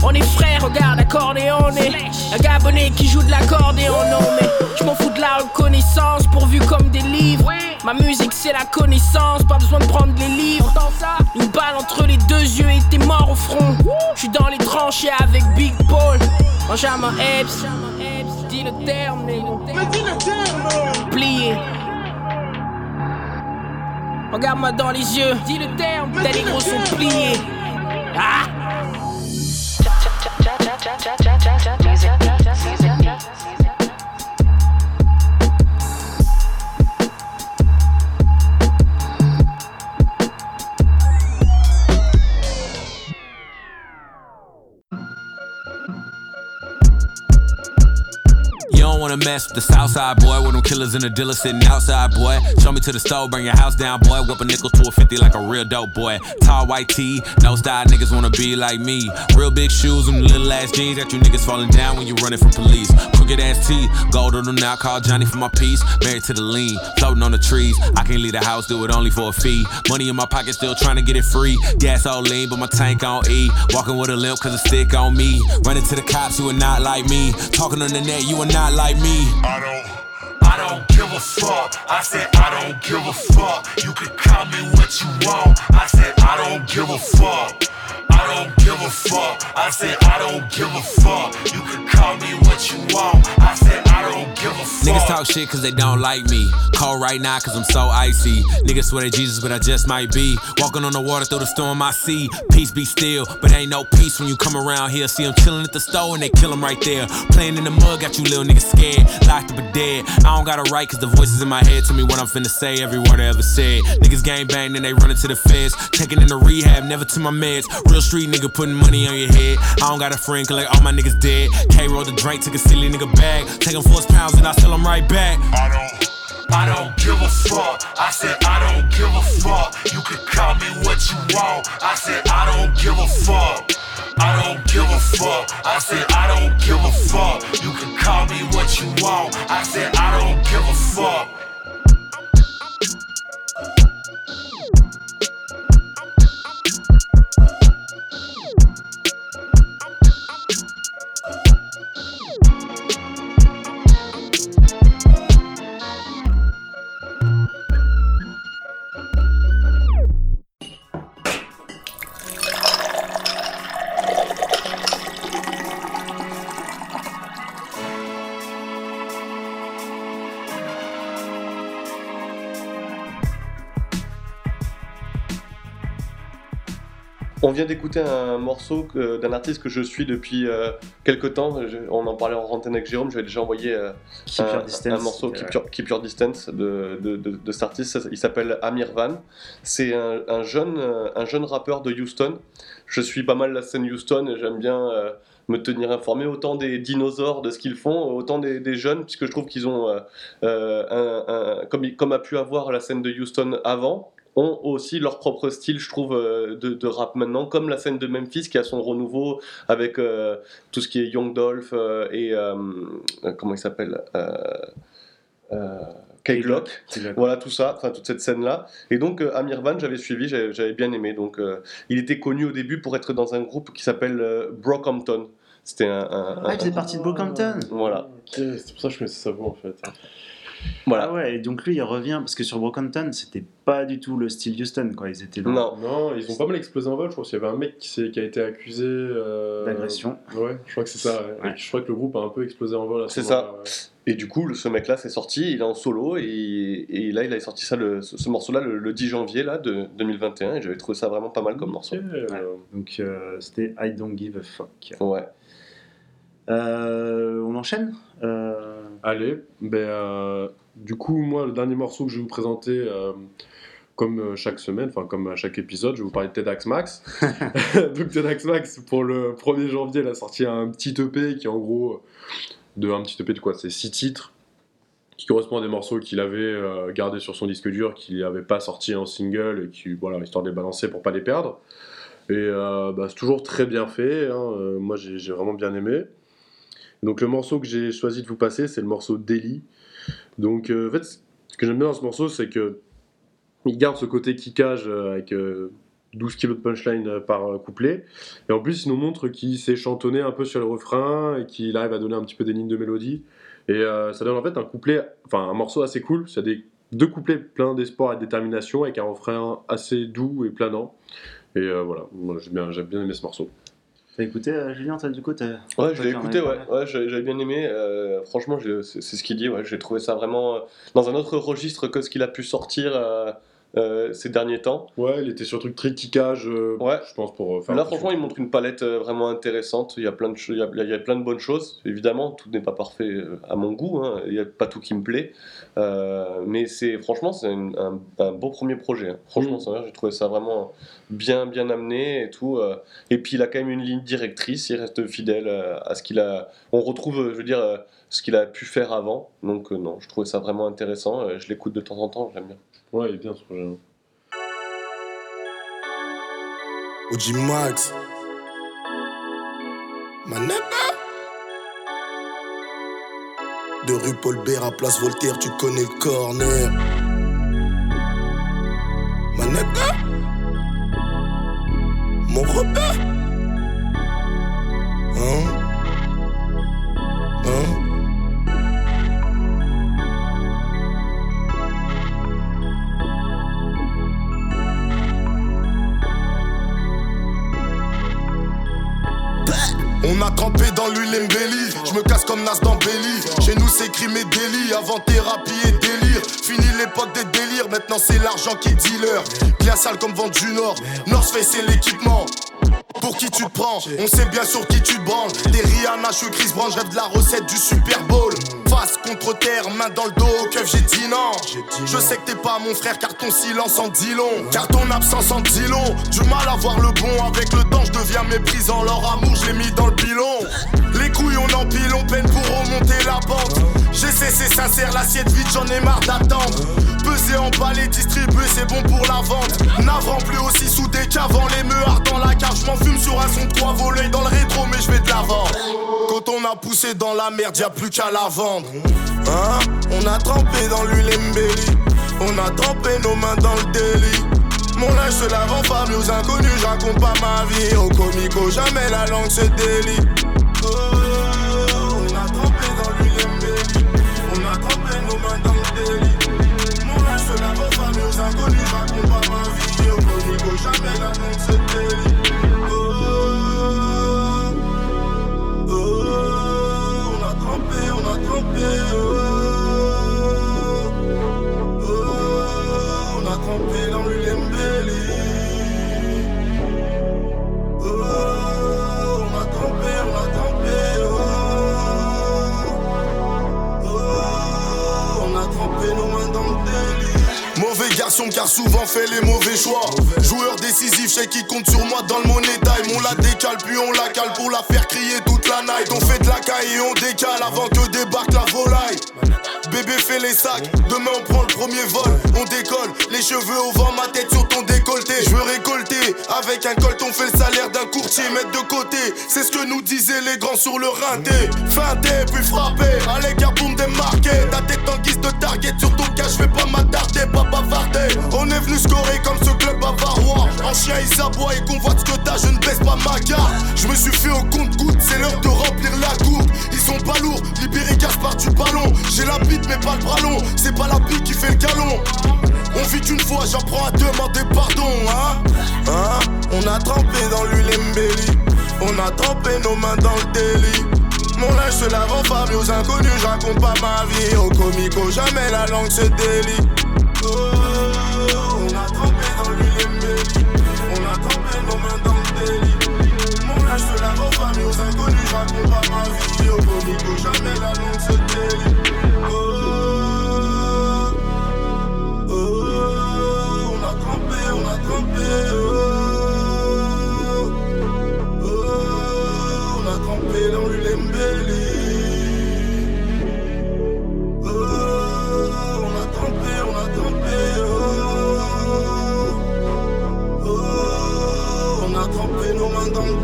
On est frères, regarde accordéon. Un gabonais qui joue de l'accordéon. Non, mais je m'en fous de la reconnaissance pourvu comme des livres. Ma musique c'est la connaissance, pas besoin de prendre les livres. Une balle entre les deux yeux et t'es mort au front. Je suis dans les tranchées avec Big Paul. Benjamin Epps, dis le terme, négro. Plié. Regarde-moi dans les yeux, dis le terme, tes négros sont pliés. Ah! Don't wanna mess with the south side boy, with them killers and the dealer sitting outside, boy. Show me to the store, bring your house down, boy. Whip a nickel to a 50 like a real dope boy. Tall white tee, no style niggas wanna be like me. Real big shoes and little ass jeans, got you niggas falling down when you running from police. Crooked ass teeth, gold on them now, call Johnny for my piece. Married to the lean, floating on the trees. I can't leave the house, do it only for a fee. Money in my pocket, still trying to get it free. Gas all lean, but my tank on E. Walking with a limp, cause a stick on me. Running to the cops, you are not like me. Talking on the net, you are not like me. I don't, I don't give a fuck. I said I don't give a fuck. You can call me what you want. I said I don't give a fuck. I don't give a fuck. I said I don't give a fuck. You can call me what you want. I said I don't give a fuck. Niggas talk shit cause they don't like me. Cold right now cause I'm so icy. Niggas swear they Jesus, but I just might be. Walking on the water through the storm I see. Peace be still, but ain't no peace when you come around here. See them chilling at the store and they kill them right there. Playing in the mud, got you little niggas scared. Locked up or dead. I don't got a right cause the voices in my head tell me what I'm finna say. Every word I ever said. Niggas gang bang, then they running to the feds. Taking in the rehab, never to my meds. Real street nigga putting money on your head. I don't got a friend, cause like all my niggas dead. K rolled the drink, took a silly nigga bag. Taking force pounds and I sell them right back. I don't. I don't give a fuck. I said I don't give a fuck. You can call me what you want. I said I don't give a fuck. I don't give a fuck. I said I don't give a fuck. You can call me what you want. I said I don't give a fuck. Vient d'écouter un morceau d'un artiste que je suis depuis euh, quelques temps. Je- on en parlait en antenne avec Jérôme. J'avais déjà envoyé euh, Keep un, Your Distance, un morceau Keep Your, Keep Your Distance de, de, de- de cet artiste. Il s'appelle Amir Van. C'est un, un jeune, euh, un jeune rappeur de Houston. Je suis pas mal la scène Houston et j'aime bien euh, me tenir informé autant des dinosaures de ce qu'ils font, autant des, des jeunes, puisque je trouve qu'ils ont, euh, euh, un, un- comme, comme a pu avoir la scène de Houston avant, ont aussi leur propre style, je trouve, euh, de, de rap maintenant, comme la scène de Memphis qui a son renouveau avec euh, tout ce qui est Young Dolph euh, et euh, comment il s'appelle euh, euh, K-Glock. K-Glock. Voilà tout ça, enfin toute cette scène-là. Et donc euh, Amir Van, j'avais suivi, j'avais bien aimé. Donc euh, il était connu au début pour être dans un groupe qui s'appelle euh, Brockhampton. C'était un, un- Ah, il faisait un- partie de Brockhampton Voilà. C'est pour ça que je connaissais sa voix en fait. Voilà. Ah ouais, et donc lui il revient parce que sur Brockhampton c'était pas du tout le style Houston quoi, ils étaient dans- Non, ils ont pas mal explosé en vol. Je crois qu'il y avait un mec qui, a été accusé euh, D'agression. Ouais, je crois que c'est ça. ouais. Je crois que le groupe a un peu explosé en vol. à ce C'est moment-là, ça. Et du coup, ce mec-là s'est sorti, il est en solo, et, et là, il a sorti ça, le- ce, ce morceau-là, le, le 10 janvier là, de 2021, et j'avais trouvé ça vraiment pas mal comme morceau. Donc euh, c'était I Don't Give a Fuck. Ouais. Euh, on enchaîne? Euh, Allez, ben, euh, du coup, moi, le dernier morceau que je vais vous présenter, euh, comme euh, chaque semaine, enfin comme à chaque épisode, je vais vous parler de TEDx Max. Donc TEDx Max, pour le 1er janvier, il a sorti un petit EP qui est en gros de un petit EP de quoi C'est 6 titres qui correspond à des morceaux qu'il avait euh, gardés sur son disque dur, qu'il n'avait pas sorti en single, et qui, voilà, histoire de les balancer pour pas les perdre. Et euh, bah, c'est toujours très bien fait, hein, euh, moi j'ai j'ai vraiment bien aimé. Donc le morceau que j'ai choisi de vous passer, c'est le morceau Daily. Donc euh, en fait, ce que j'aime bien dans ce morceau, c'est que il garde ce côté kickage euh, avec euh, 12 kilos de punchline euh, par euh, couplet. Et en plus, il nous montre qu'il sait chantonner un peu sur le refrain et qu'il arrive à donner un petit peu des lignes de mélodie. Et euh, ça donne en fait un couplet, enfin un morceau assez cool. C'est des deux couplets pleins d'espoir et de détermination avec un refrain assez doux et planant. Et euh, voilà, Moi, j'ai bien, bien aimé ce morceau. T'as écouté euh, Julien toi, du coup Ouais, je l'ai écouté, ouais, ouais j'avais bien aimé. euh, franchement, c'est ce qu'il dit, ouais, j'ai trouvé ça vraiment euh, dans un autre registre que ce qu'il a pu sortir euh, ces derniers temps. Ouais, il était sur truc très kickage, euh, je pense, pour euh, faire Là, un franchement, il montre une palette vraiment intéressante. Il y a plein de, il y a, il y a plein de bonnes choses. Évidemment, tout n'est pas parfait à mon goût. hein. Il n'y a pas tout qui me plaît. Euh, mais c'est franchement, c'est un, un beau premier projet. hein. Franchement, Mm. vrai, j'ai trouvé ça vraiment bien, bien amené et tout. Et puis, il a quand même une ligne directrice. Il reste fidèle à ce qu'il a. On retrouve, je veux dire, ce qu'il a pu faire avant. Donc, non, je trouvais ça vraiment intéressant. Je l'écoute de temps en temps. J'aime bien. Ouais, il est bien ce projet. OG Max. Manette. De rue Paul Bert à place Voltaire, tu connais le corner. Manette. Mon repère. On a trempé dans l'huile embellie, je me casse comme Nas dans Belly. Chez nous c'est crime et délit, avant thérapie et délire. Fini l'époque des délires, maintenant c'est l'argent qui est dealer. Sale comme vent du Nord, North Face c'est l'équipement. Pour qui tu te prends? On sait bien sur qui tu te branles. Des Rihanna, je suis Chris Brown, rêve de la recette du Super Bowl. Face contre terre, main dans le dos, keuf, j'ai dit non. Je sais que t'es pas mon frère car ton silence en dit long. Car ton absence en dit long. Du mal à voir le bon avec le temps, je deviens méprisant. Leur amour, je l'ai mis dans le pilon. Les couilles, on peine pour remonter la pente. J'ai cessé sincère, l'assiette vide, j'en ai marre d'attendre. Peser, emballer, distribuer, c'est bon pour la vente. Navrant plus aussi soudé qu'avant, les meurs dans la cage. Je m'en fume sur un son de trois volets dans le rétro, mais je vais de l'avant. Quand on a poussé dans la merde, y a plus qu'à la vendre. Hein? On a trempé dans l'huile embellie. On a trempé nos mains dans le délit. Mon linge se lave en famille aux inconnus, je raconte pas ma vie. Au comico, jamais la langue se délie. Car souvent fait les mauvais choix. Joueur décisif, chez qui compte sur moi dans le money time. On la décale puis on la cale pour la faire crier toute la night. On fait de la caille et on décale avant que débarque la volaille. Bébé fait les sacs, demain on prend le premier vol, décolle, les cheveux au vent, ma tête sur ton décolleté. Je veux récolter, avec un colt on fait le salaire d'un courtier, mettre de côté, c'est ce que nous disaient les grands sur le rinté. Feinté, puis frappé, à l'écart pour me démarquer. Ta tête en guise de target sur ton cas, je vais pas m'attarder, pas bavarder. On est venu scorer comme ce club bavarois. En chien il s'aboie et convoite ce que t'as, je ne baisse pas ma garde. Je me suis fait au compte-goutte, c'est l'heure de remplir la coupe. Ils sont pas lourds, libérés part du ballon. J'ai la bite mais pas le bras long, c'est pas la bite qui fait le galon. On vit une fois, j'apprends à demander pardon, hein, hein? On a trempé dans l'huile embellie, on a trempé nos mains dans le délit. Mon linge se lave en famille aux inconnus, je raconte pas ma vie. Au comico, jamais la langue se délie. Oh, on a trempé dans l'huile on a trempé nos mains dans le délit. Mon linge se lave en famille aux inconnus, je raconte pas ma vie. Au comico, jamais la langue se délie.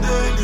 Mains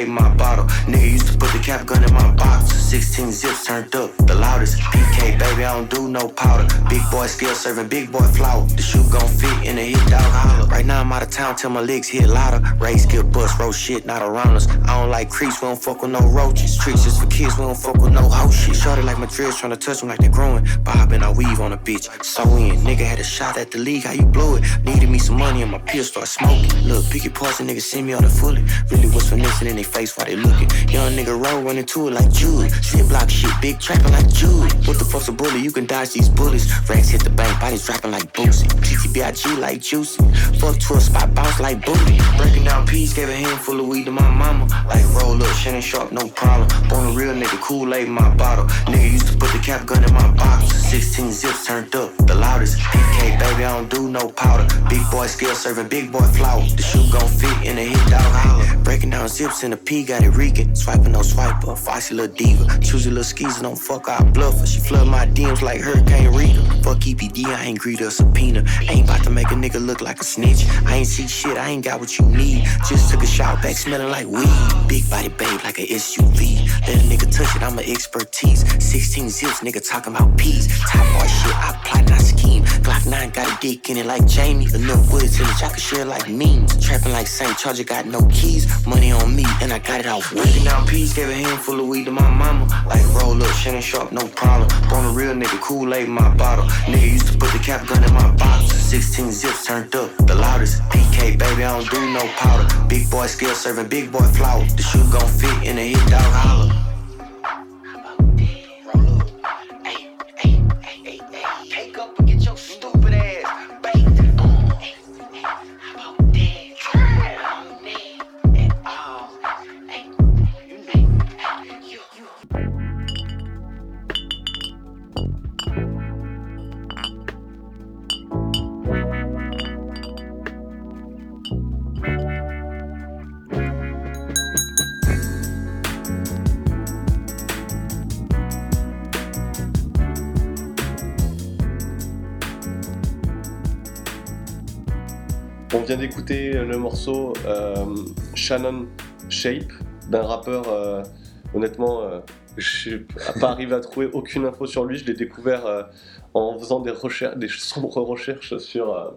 my bottle. Nigga used to put the cap gun in my box. 16 zips turned up, I don't do no powder. Big boy skill serving, big boy flour. The shoe gon' fit in the hit dog holler. Right now I'm out of town till my legs hit louder. Ray skill bust, roll shit, not around us. I don't like creeps, we don't fuck with no roaches. Tricks just for kids, we don't fuck with no hoe shit. Shorty like my dress, tryna touch them like they growing. Bobbing, I weave on a bitch. So in, nigga had a shot at the league, how you blow it? Needed me some money and my pills start smoking. Look, picky parts and niggas send me all the fully. Really was finessing in their face while they looking. Young nigga roll running to it like Jude. Shit block shit, big trapping like Jude. What the fuck's a bully? You can dodge these bullets. Racks hit the bank, bodies dropping like Boosie. GTBIG like Juicy. Fuck to a spot, bounce like booty. Breaking down peas, gave a handful of weed to my mama. Like roll up, Shannon Sharp, no problem. Born a real nigga, Kool-Aid in my bottle. Nigga used to put the cap gun in my box. 16 zips turned up, the loudest. PK, baby, I don't do no powder. Big boy skill serving, big boy flour. The shoe gon' fit in the hit dog holler. Breaking down zips in the P, got it reeking. Swiping no swiper, foxy little diva. Choosy little skis, don't fuck our bluffer. She flood my DMs like Hurricane Rita. Fuck EPD, I ain't greet a subpoena. Ain't about to make a nigga look like a snitch. I ain't see shit, I ain't got what you need. Just took a shower back, smelling like weed. Big body babe like a SUV. Let a nigga touch it, I'm an expertise. 16 zips, nigga talking about peas. Top boy shit, I plot, not scheme. Glock 9 got a dick in it like Jamie. Enough bullets in it, y'all can share like memes. Trapping like Saint Charger, got no keys. Money on me, and I got it off weed. Breaking down peas, gave a handful of weed to my mama. Like roll up, Shannon Sharp, no problem. Born a real nigga, Kool-Aid in my bottle. Nigga used to put the cap gun in my box. 16 zips turned up, the loudest. PK, baby, I don't do no powder. Big boy skill serving, big boy flour. The shoe gon' fit in the hit dog holler. Le morceau euh, Shannon Shape d'un rappeur. euh, honnêtement, euh, je n'ai pas arrivé à trouver aucune info sur lui. Je l'ai découvert en faisant des recherches, des sombres recherches sur.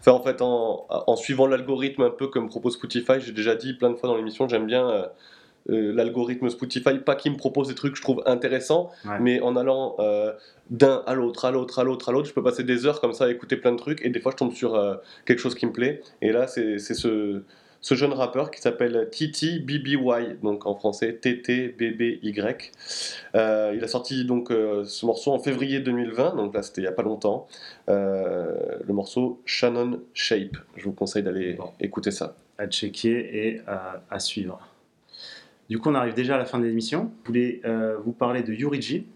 Enfin, en fait, en, suivant l'algorithme un peu comme propose Spotify, j'ai déjà dit plein de fois dans l'émission, j'aime bien euh, l'algorithme Spotify, pas qu'il me propose des trucs que je trouve intéressants, Ouais. mais en allant euh, d'un à l'autre, à l'autre, à l'autre, à l'autre, je peux passer des heures comme ça à écouter plein de trucs, et des fois je tombe sur euh, quelque chose qui me plaît. Et là, c'est ce, ce jeune rappeur qui s'appelle Titi BBY, donc en français TTBBY. Euh, il a sorti donc ce morceau en février 2020, donc là c'était il y a pas longtemps. Le morceau Shannon Shape. Je vous conseille d'aller écouter ça. à checker et à, à suivre. Du coup, on arrive déjà à la fin de l'émission. Je voulais euh, vous parler de Yuriji,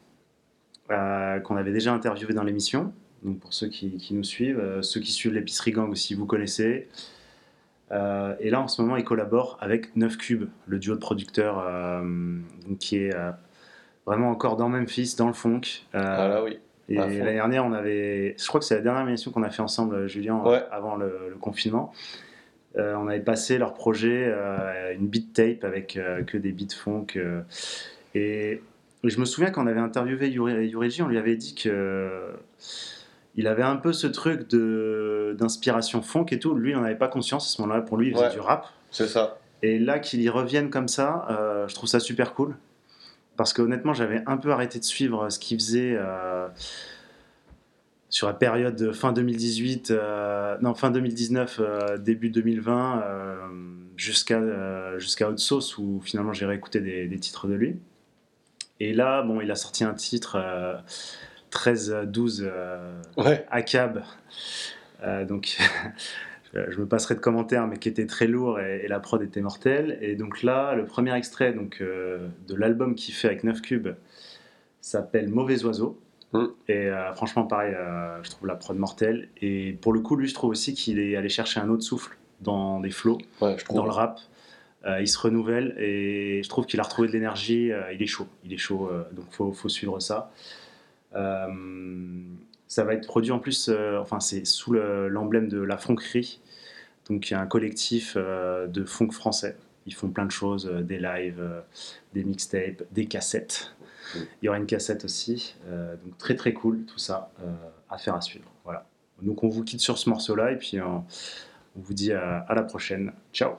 euh, qu'on avait déjà interviewé dans l'émission. Donc pour ceux qui, qui nous suivent, euh, ceux qui suivent l'épicerie gang aussi, vous connaissez. Euh, et là, en ce moment, il collabore avec 9 Cube, le duo de producteurs qui est vraiment encore dans Memphis, dans le funk. Ah là oui. Et l'année dernière, on avait, je crois que c'est la dernière émission qu'on a fait ensemble, Julien, Ouais. avant le, le confinement. Euh, on avait passé leur projet, euh, une beat tape avec euh, que des beats funk. euh, et je me souviens quand on avait interviewé Yuri- Yuriji, on lui avait dit que il avait un peu ce truc de d'inspiration funk et tout. Lui, il n'en avait pas conscience à ce moment-là. Pour lui, il faisait Ouais. du rap. C'est ça. Et là, qu'il y revienne comme ça, je trouve ça super cool. Parce que honnêtement, j'avais un peu arrêté de suivre ce qu'il faisait sur la période de fin 2018, euh, non, fin 2019, euh, début 2020, euh, jusqu'à jusqu'à Hot Sauce, où finalement j'ai réécouté des, des titres de lui. Et là, bon, il a sorti un titre euh, 13-12 euh, Ouais. ACAB. Euh, donc, je me passerai de commentaires, mais qui était très lourd et, et la prod était mortelle. Et donc là, le premier extrait donc, de l'album qu'il fait avec 9 cubes s'appelle Mauvais Oiseau. Et euh, franchement, pareil, euh, je trouve la prod mortelle. Et pour le coup, lui, je trouve aussi qu'il est allé chercher un autre souffle dans des flows, dans le rap. Euh, il se renouvelle et je trouve qu'il a retrouvé de l'énergie. euh, il est chaud, il est chaud, euh, donc faut, faut suivre ça. Ça va être produit en plus, enfin c'est sous le- l'emblème de la Fonquerie, donc il y a un collectif de funk français. Ils font plein de choses, euh, des lives, euh, des mixtapes, des cassettes. Il y aura une cassette aussi, euh, donc très très cool tout ça, à faire à suivre. Voilà. Donc on vous quitte sur ce morceau-là et puis on vous dit à, à la prochaine. Ciao.